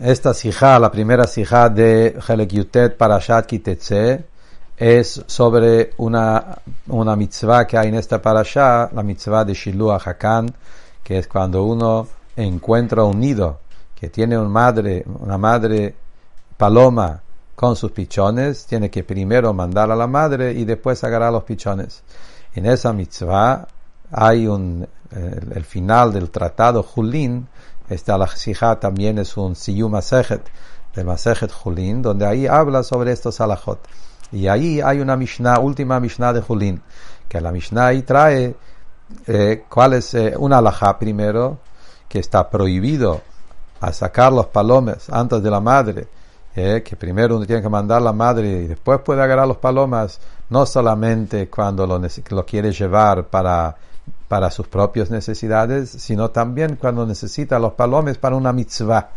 Esta sijá, la primera sijá de Helek Yutet Parashat Kitetze, es sobre una, una mitzvah que hay en esta parashá, la mitzvah de Shiluah Hakan, que es cuando uno encuentra un nido que tiene una madre, una madre paloma con sus pichones, tiene que primero mandar a la madre y después agarrar los pichones. En esa mitzvah hay un, eh, el final del tratado Julín, esta la Sijá también es un Siyum Masejet, de Masejet Julín, donde ahí habla sobre estos alajot. Y ahí hay una Mishnah, última Mishnah de Julín, que la Mishnah ahí trae eh, cuál es eh, una primero, que está prohibido a sacar los palomes antes de la madre, eh, que primero uno tiene que mandar la madre y después puede agarrar los palomas, no solamente cuando lo quiere llevar para para sus propias necesidades, sino también cuando necesita los palomes para una mitzvah.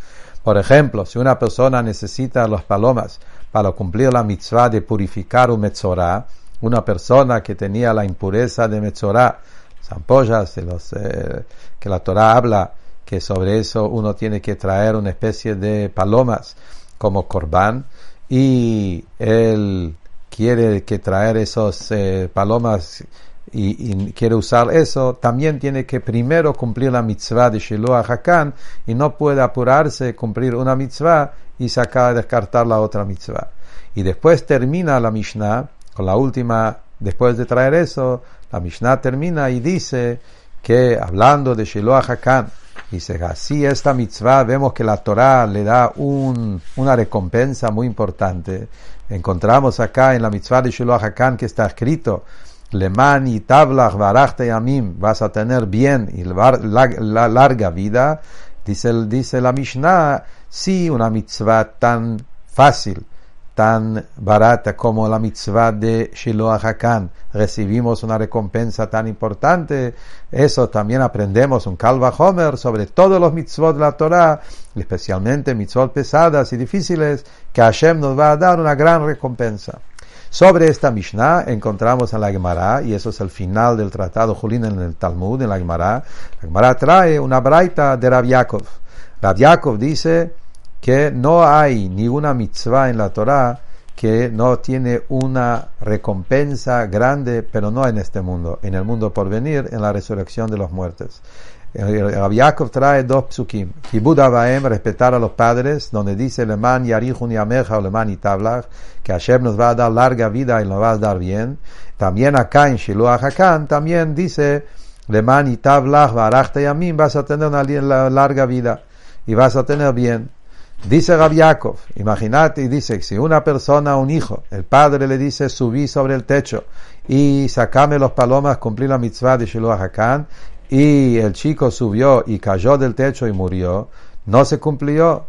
Por ejemplo, si una persona necesita los palomas para cumplir la mitzvah de purificar un metzorah, una persona que tenía la impureza de metzorah, zampollas, de los, eh, que la Torah habla, que sobre eso uno tiene que traer una especie de palomas como corbán, y él quiere que traer esos eh, palomas y, quiere usar eso, también tiene que primero cumplir la mitzvah de Shiloh Hakan y no puede apurarse cumplir una mitzvah y sacar, descartar la otra mitzvah. Y después termina la Mishnah con la última, después de traer eso, la Mishnah termina y dice que hablando de Shiloh Hakan, dice así esta mitzvah vemos que la Torah le da un, una recompensa muy importante. Encontramos acá en la mitzvah de Shiloh Hakan que está escrito Leman y Tablach y Amim, vas a tener bien y la, larga vida, dice, dice la Mishnah, sí, una mitzvah tan fácil, tan barata como la mitzvah de Shiloh Hakan, recibimos una recompensa tan importante, eso también aprendemos un Kalva Homer sobre todos los mitzvot de la Torah, especialmente mitzvot pesadas y difíciles, que Hashem nos va a dar una gran recompensa. Sobre esta Mishnah encontramos en la Gemara, y eso es el final del tratado Julín en el Talmud, en la Gemara. La Gemara trae una braita de. Rav Yaakov dice que no hay ninguna mitzvah en la Torah que no tiene una recompensa grande, pero no en este mundo, en el mundo por venir, en la resurrección de los muertos. Rabbi trae dos psukim. Kibud Abaem, respetar a los padres, donde dice Leman Yarihun Yameja o Leman Itablach, que Hashem nos va a dar larga vida y nos va a dar bien. También acá en Shiloh Hakan, también dice Leman Itablach Barachta Yamim, vas a tener una larga vida y vas a tener bien. Dice Rabbi Yaakov, imagínate y dice, si una persona, un hijo, el padre le dice, subí sobre el techo y sacame los palomas, cumplir la mitzvah de Shiloh Hakan, y el chico subió y cayó del techo y murió, no se cumplió.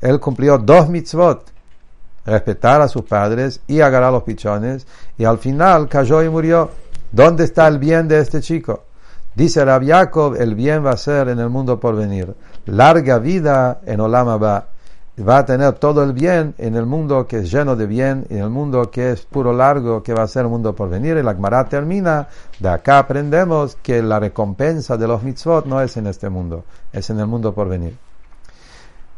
Él cumplió dos mitzvot, respetar a sus padres y agarrar los pichones, y al final cayó y murió. ¿Dónde está el bien de este chico? Dice Rabbi Yaakov, el bien va a ser en el mundo por venir. Larga vida en Olama va va a tener todo el bien en el mundo que es lleno de bien, en el mundo que es puro largo, que va a ser el mundo por venir. Y la Gemara termina, de acá aprendemos que la recompensa de los mitzvot no es en este mundo, es en el mundo por venir.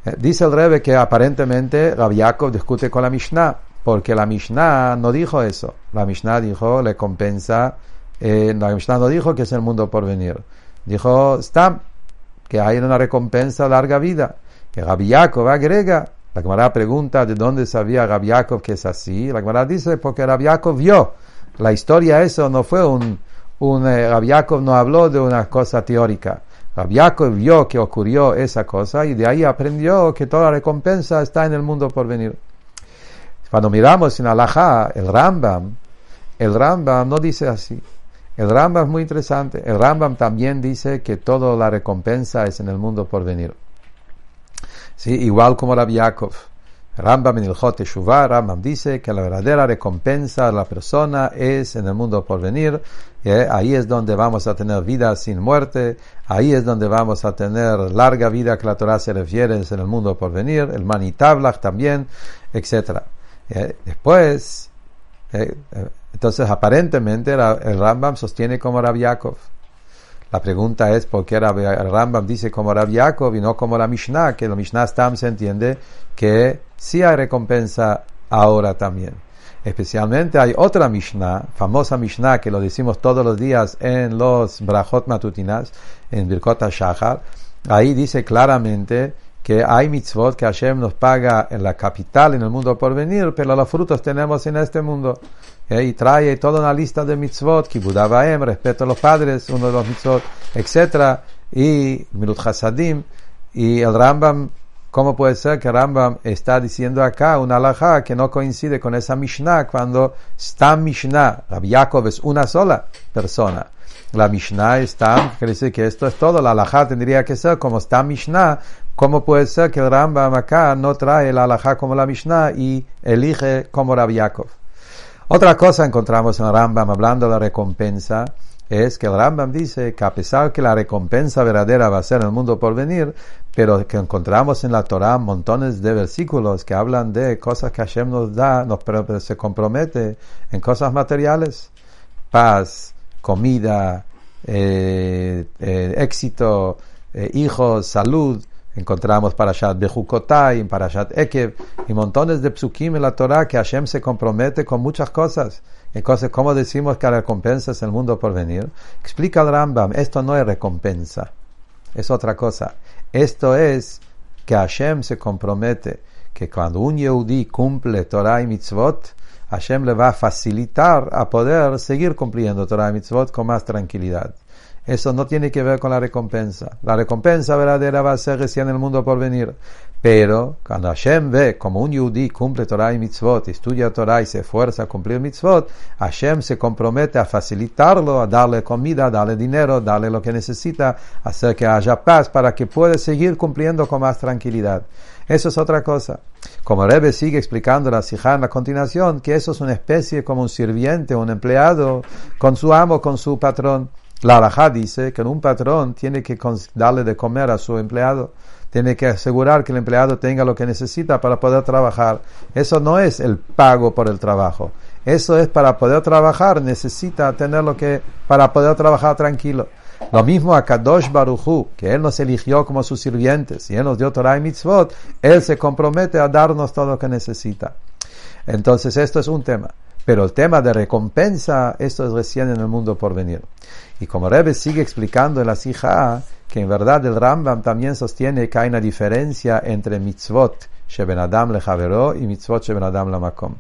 Eh, dice el Rebbe que aparentemente Rabbi discute con la Mishnah, porque la Mishnah no dijo eso. La Mishnah dijo recompensa, eh, la Mishnah no dijo que es el mundo por venir. Dijo, Stam, que hay una recompensa larga vida que Rabbi Yaakov agrega, la Gemara pregunta de dónde sabía Rabbi Yaakov que es así. La Gemara dice porque Rabbi Yaakov vio. La historia eso no fue un, un eh, Rabbi Yaakov no habló de una cosa teórica. Rabbi Yaakov vio que ocurrió esa cosa y de ahí aprendió que toda la recompensa está en el mundo por venir. Cuando miramos en Alajá, el Rambam, el Rambam no dice así. El Rambam es muy interesante. El Rambam también dice que toda la recompensa es en el mundo por venir. ¿Sí? igual como Rabbi Yaakov. Rambam en el Jote Shuvah, Rambam dice que la verdadera recompensa de la persona es en el mundo por venir, ¿eh? ahí es donde vamos a tener vida sin muerte, ahí es donde vamos a tener larga vida que la Torah se refiere en el mundo por venir, el Manitablach también, etc. ¿Eh? Después, ¿eh? entonces aparentemente el Rambam sostiene como Rabbi Yaakov. La pregunta es por qué el Rambam dice como Rab Yaakov y no como la Mishnah, que la Mishnah Stam se entiende que sí hay recompensa ahora también. Especialmente hay otra Mishnah, famosa Mishnah que lo decimos todos los días en los Brachot Matutinas, en Birkot Shachar. Ahí dice claramente que hay mitzvot que Hashem nos paga en la capital, en el mundo por venir, pero los frutos tenemos en este mundo. ¿Eh? Y trae toda una lista de mitzvot, kibudabaem, respeto a los padres, uno de los mitzvot, etc. Y Milut Hasadim. Y el Rambam, ¿cómo puede ser que Rambam está diciendo acá una alajá que no coincide con esa Mishnah cuando está Mishnah? Rabbi Yaakov es una sola persona. La Mishnah está, quiere decir que esto es todo. La alajá tendría que ser como está Mishnah, ¿Cómo puede ser que el Rambam acá no trae la alajá como la Mishnah y elige como Rabbi Yaakov? Otra cosa encontramos en el Rambam hablando de la recompensa es que el Rambam dice que a pesar que la recompensa verdadera va a ser en el mundo por venir, pero que encontramos en la Torah montones de versículos que hablan de cosas que Hashem nos da, nos se compromete en cosas materiales, paz, comida, eh, eh, éxito, eh, hijos, salud, Encontramos Parashat Bejukotai, Parashat Ekev y montones de psukim en la Torah que Hashem se compromete con muchas cosas. Entonces, ¿cómo decimos que la recompensa es el mundo por venir? Explica el Rambam, esto no es recompensa, es otra cosa. Esto es que Hashem se compromete que cuando un Yehudi cumple Torah y mitzvot, Hashem le va a facilitar a poder seguir cumpliendo Torah y mitzvot con más tranquilidad. Eso no tiene que ver con la recompensa. La recompensa verdadera va a ser recién en el mundo por venir. Pero cuando Hashem ve como un yudí cumple Torah y mitzvot, estudia Torah y se esfuerza a cumplir mitzvot, Hashem se compromete a facilitarlo, a darle comida, a darle dinero, darle lo que necesita, hacer que haya paz para que pueda seguir cumpliendo con más tranquilidad. Eso es otra cosa. Como Rebbe sigue explicando la Sijá en la continuación, que eso es una especie como un sirviente, un empleado, con su amo, con su patrón. La alajá dice que un patrón tiene que darle de comer a su empleado, tiene que asegurar que el empleado tenga lo que necesita para poder trabajar. Eso no es el pago por el trabajo. Eso es para poder trabajar, necesita tener lo que, para poder trabajar tranquilo. Lo mismo a Kadosh Baruchu, que Él nos eligió como sus sirvientes y Él nos dio Torah y Mitzvot, Él se compromete a darnos todo lo que necesita. Entonces esto es un tema. Pero el tema de recompensa, esto es recién en el mundo por venir. Y como Rebbe sigue explicando en la Sija, que en verdad el Rambam también sostiene que hay una diferencia entre mitzvot sheben adam lechavero y mitzvot sheben adam lamakom.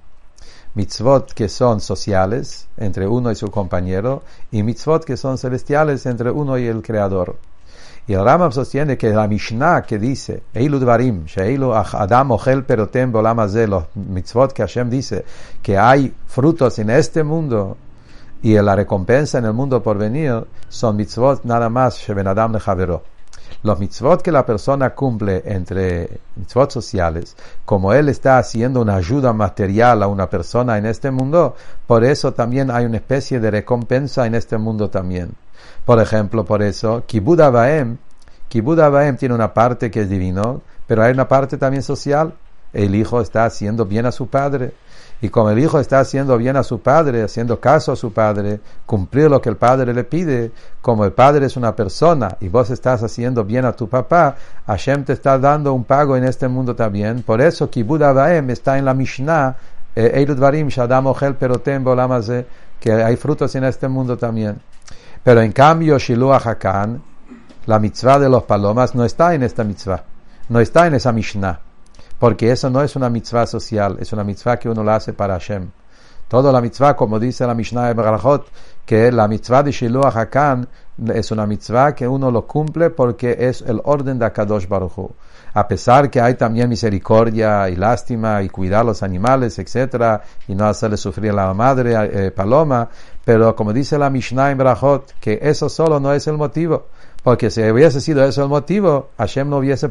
Mitzvot que son sociales entre uno y su compañero y mitzvot que son celestiales entre uno y el creador. Y el Rambam sostiene que la Mishnah que dice, Eilu Dvarim, Sheilu Adam Ochel Perotem los mitzvot que Hashem dice, que hay frutos en este mundo y la recompensa en el mundo por venir, son mitzvot nada más Sheben Adam Javero. Los mitzvot que la persona cumple entre mitzvot sociales, como él está haciendo una ayuda material a una persona en este mundo, por eso también hay una especie de recompensa en este mundo también. Por ejemplo, por eso, Kibud Abaem, Kibud Abaem tiene una parte que es divino, pero hay una parte también social. El hijo está haciendo bien a su padre. Y como el hijo está haciendo bien a su padre, haciendo caso a su padre, cumplir lo que el padre le pide, como el padre es una persona y vos estás haciendo bien a tu papá, Hashem te está dando un pago en este mundo también. Por eso Kibud Abaem está en la Mishnah, eh, Varim Shadam Perotem que hay frutos en este mundo también. Pero en cambio, Shiluach Hakan, la mitzvah de los palomas, no está en esta mitzvah, no está en esa Mishnah, porque eso no es una mitzvah social, es una mitzvah que uno la hace para Hashem. Toda la mitzvah, como dice la Mishnah de Berachot, que la mitzvah de Shiluach Hakan es una mitzvah que uno lo cumple porque es el orden de Akadosh Baruch Hu. A pesar que hay también misericordia y lástima y cuidar los animales, etcétera, y no hacerle sufrir a la madre eh, paloma, pero como dice la Mishnah en Brachot, que eso solo no es el motivo. Porque si hubiese sido eso el motivo, Hashem, no hubiese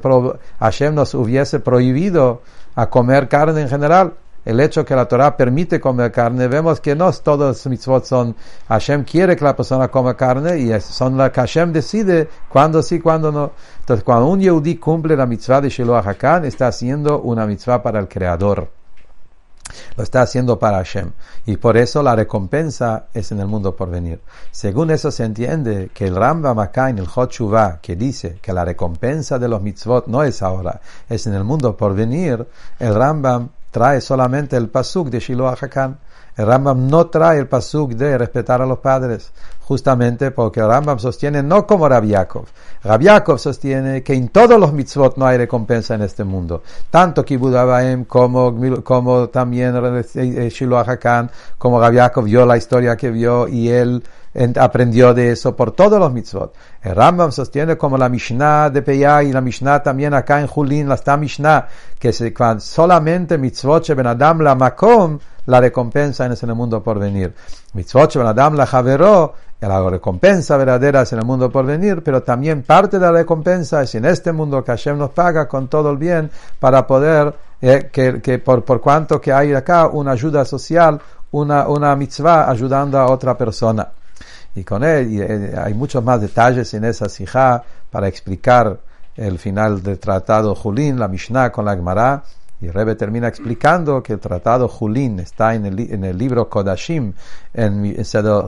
Hashem nos hubiese prohibido a comer carne en general. El hecho que la Torah permite comer carne, vemos que no todos mitzvot son, Hashem quiere que la persona coma carne y son las que Hashem decide cuándo sí, cuándo no. Entonces, cuando un Yehudi cumple la mitzvah de Shiloh HaKan, está haciendo una mitzvah para el Creador. lo está haciendo para Hashem. Y por eso la recompensa es en el mundo por venir. Según eso se entiende que el Rambam acá en el Hot que dice que la recompensa de los mitzvot no es ahora, es en el mundo por venir, el Rambam trae solamente el pasuk de Shiloh Hakan. El Rambam no trae el pasuk de respetar a los padres, justamente porque el Rambam sostiene no como Rabiakov. Rabiakov sostiene que en todos los mitzvot no hay recompensa en este mundo. Tanto Kibud como, como también eh, Shiloh Hakan, como Rabiakov vio la historia que vio y él aprendió de eso por todos los mitzvot. El Rambam sostiene como la Mishnah de Peyah y la Mishnah también acá en Julín, la está Mishnah, que se, solamente mitzvot ben Adam la makom, la recompensa en el mundo por venir. Mitzvot ben Adam la javeró, la recompensa verdadera es en el mundo por venir, pero también parte de la recompensa es en este mundo que Hashem nos paga con todo el bien para poder, eh, que, que por, por cuanto que hay acá una ayuda social, una, una mitzvah ayudando a otra persona. Y con él y, eh, hay muchos más detalles en esa sijá para explicar el final del tratado Julín, la Mishnah con la Gemara. Y Rebe termina explicando que el tratado Julín está en el, en el libro Kodashim, en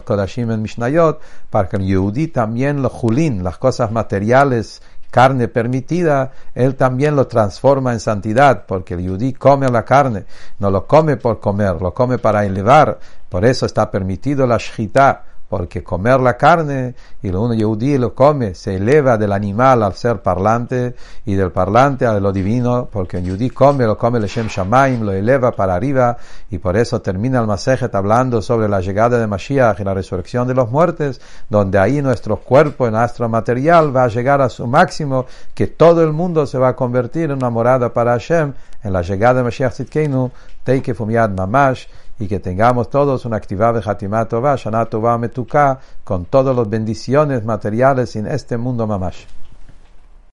Kodashim en Mishnayot, para que el Yehudi también lo Julín, las cosas materiales, carne permitida, él también lo transforma en santidad, porque el Yehudi come la carne, no lo come por comer, lo come para elevar, por eso está permitido la shchita, porque comer la carne, y lo uno yehudí lo come, se eleva del animal al ser parlante, y del parlante a lo divino, porque un yehudí come, lo come el Shem Shamaim, lo eleva para arriba, y por eso termina el Masejet hablando sobre la llegada de Mashiach y la resurrección de los muertos, donde ahí nuestro cuerpo, nuestro material, va a llegar a su máximo, que todo el mundo se va a convertir en una morada para Hashem, en la llegada de Mashiach Tzidkeinu, Teike Fumiad Mamash, y que tengamos todos una actividad de Tová, Shana Tová Metuká, con todas las bendiciones materiales en este mundo mamash.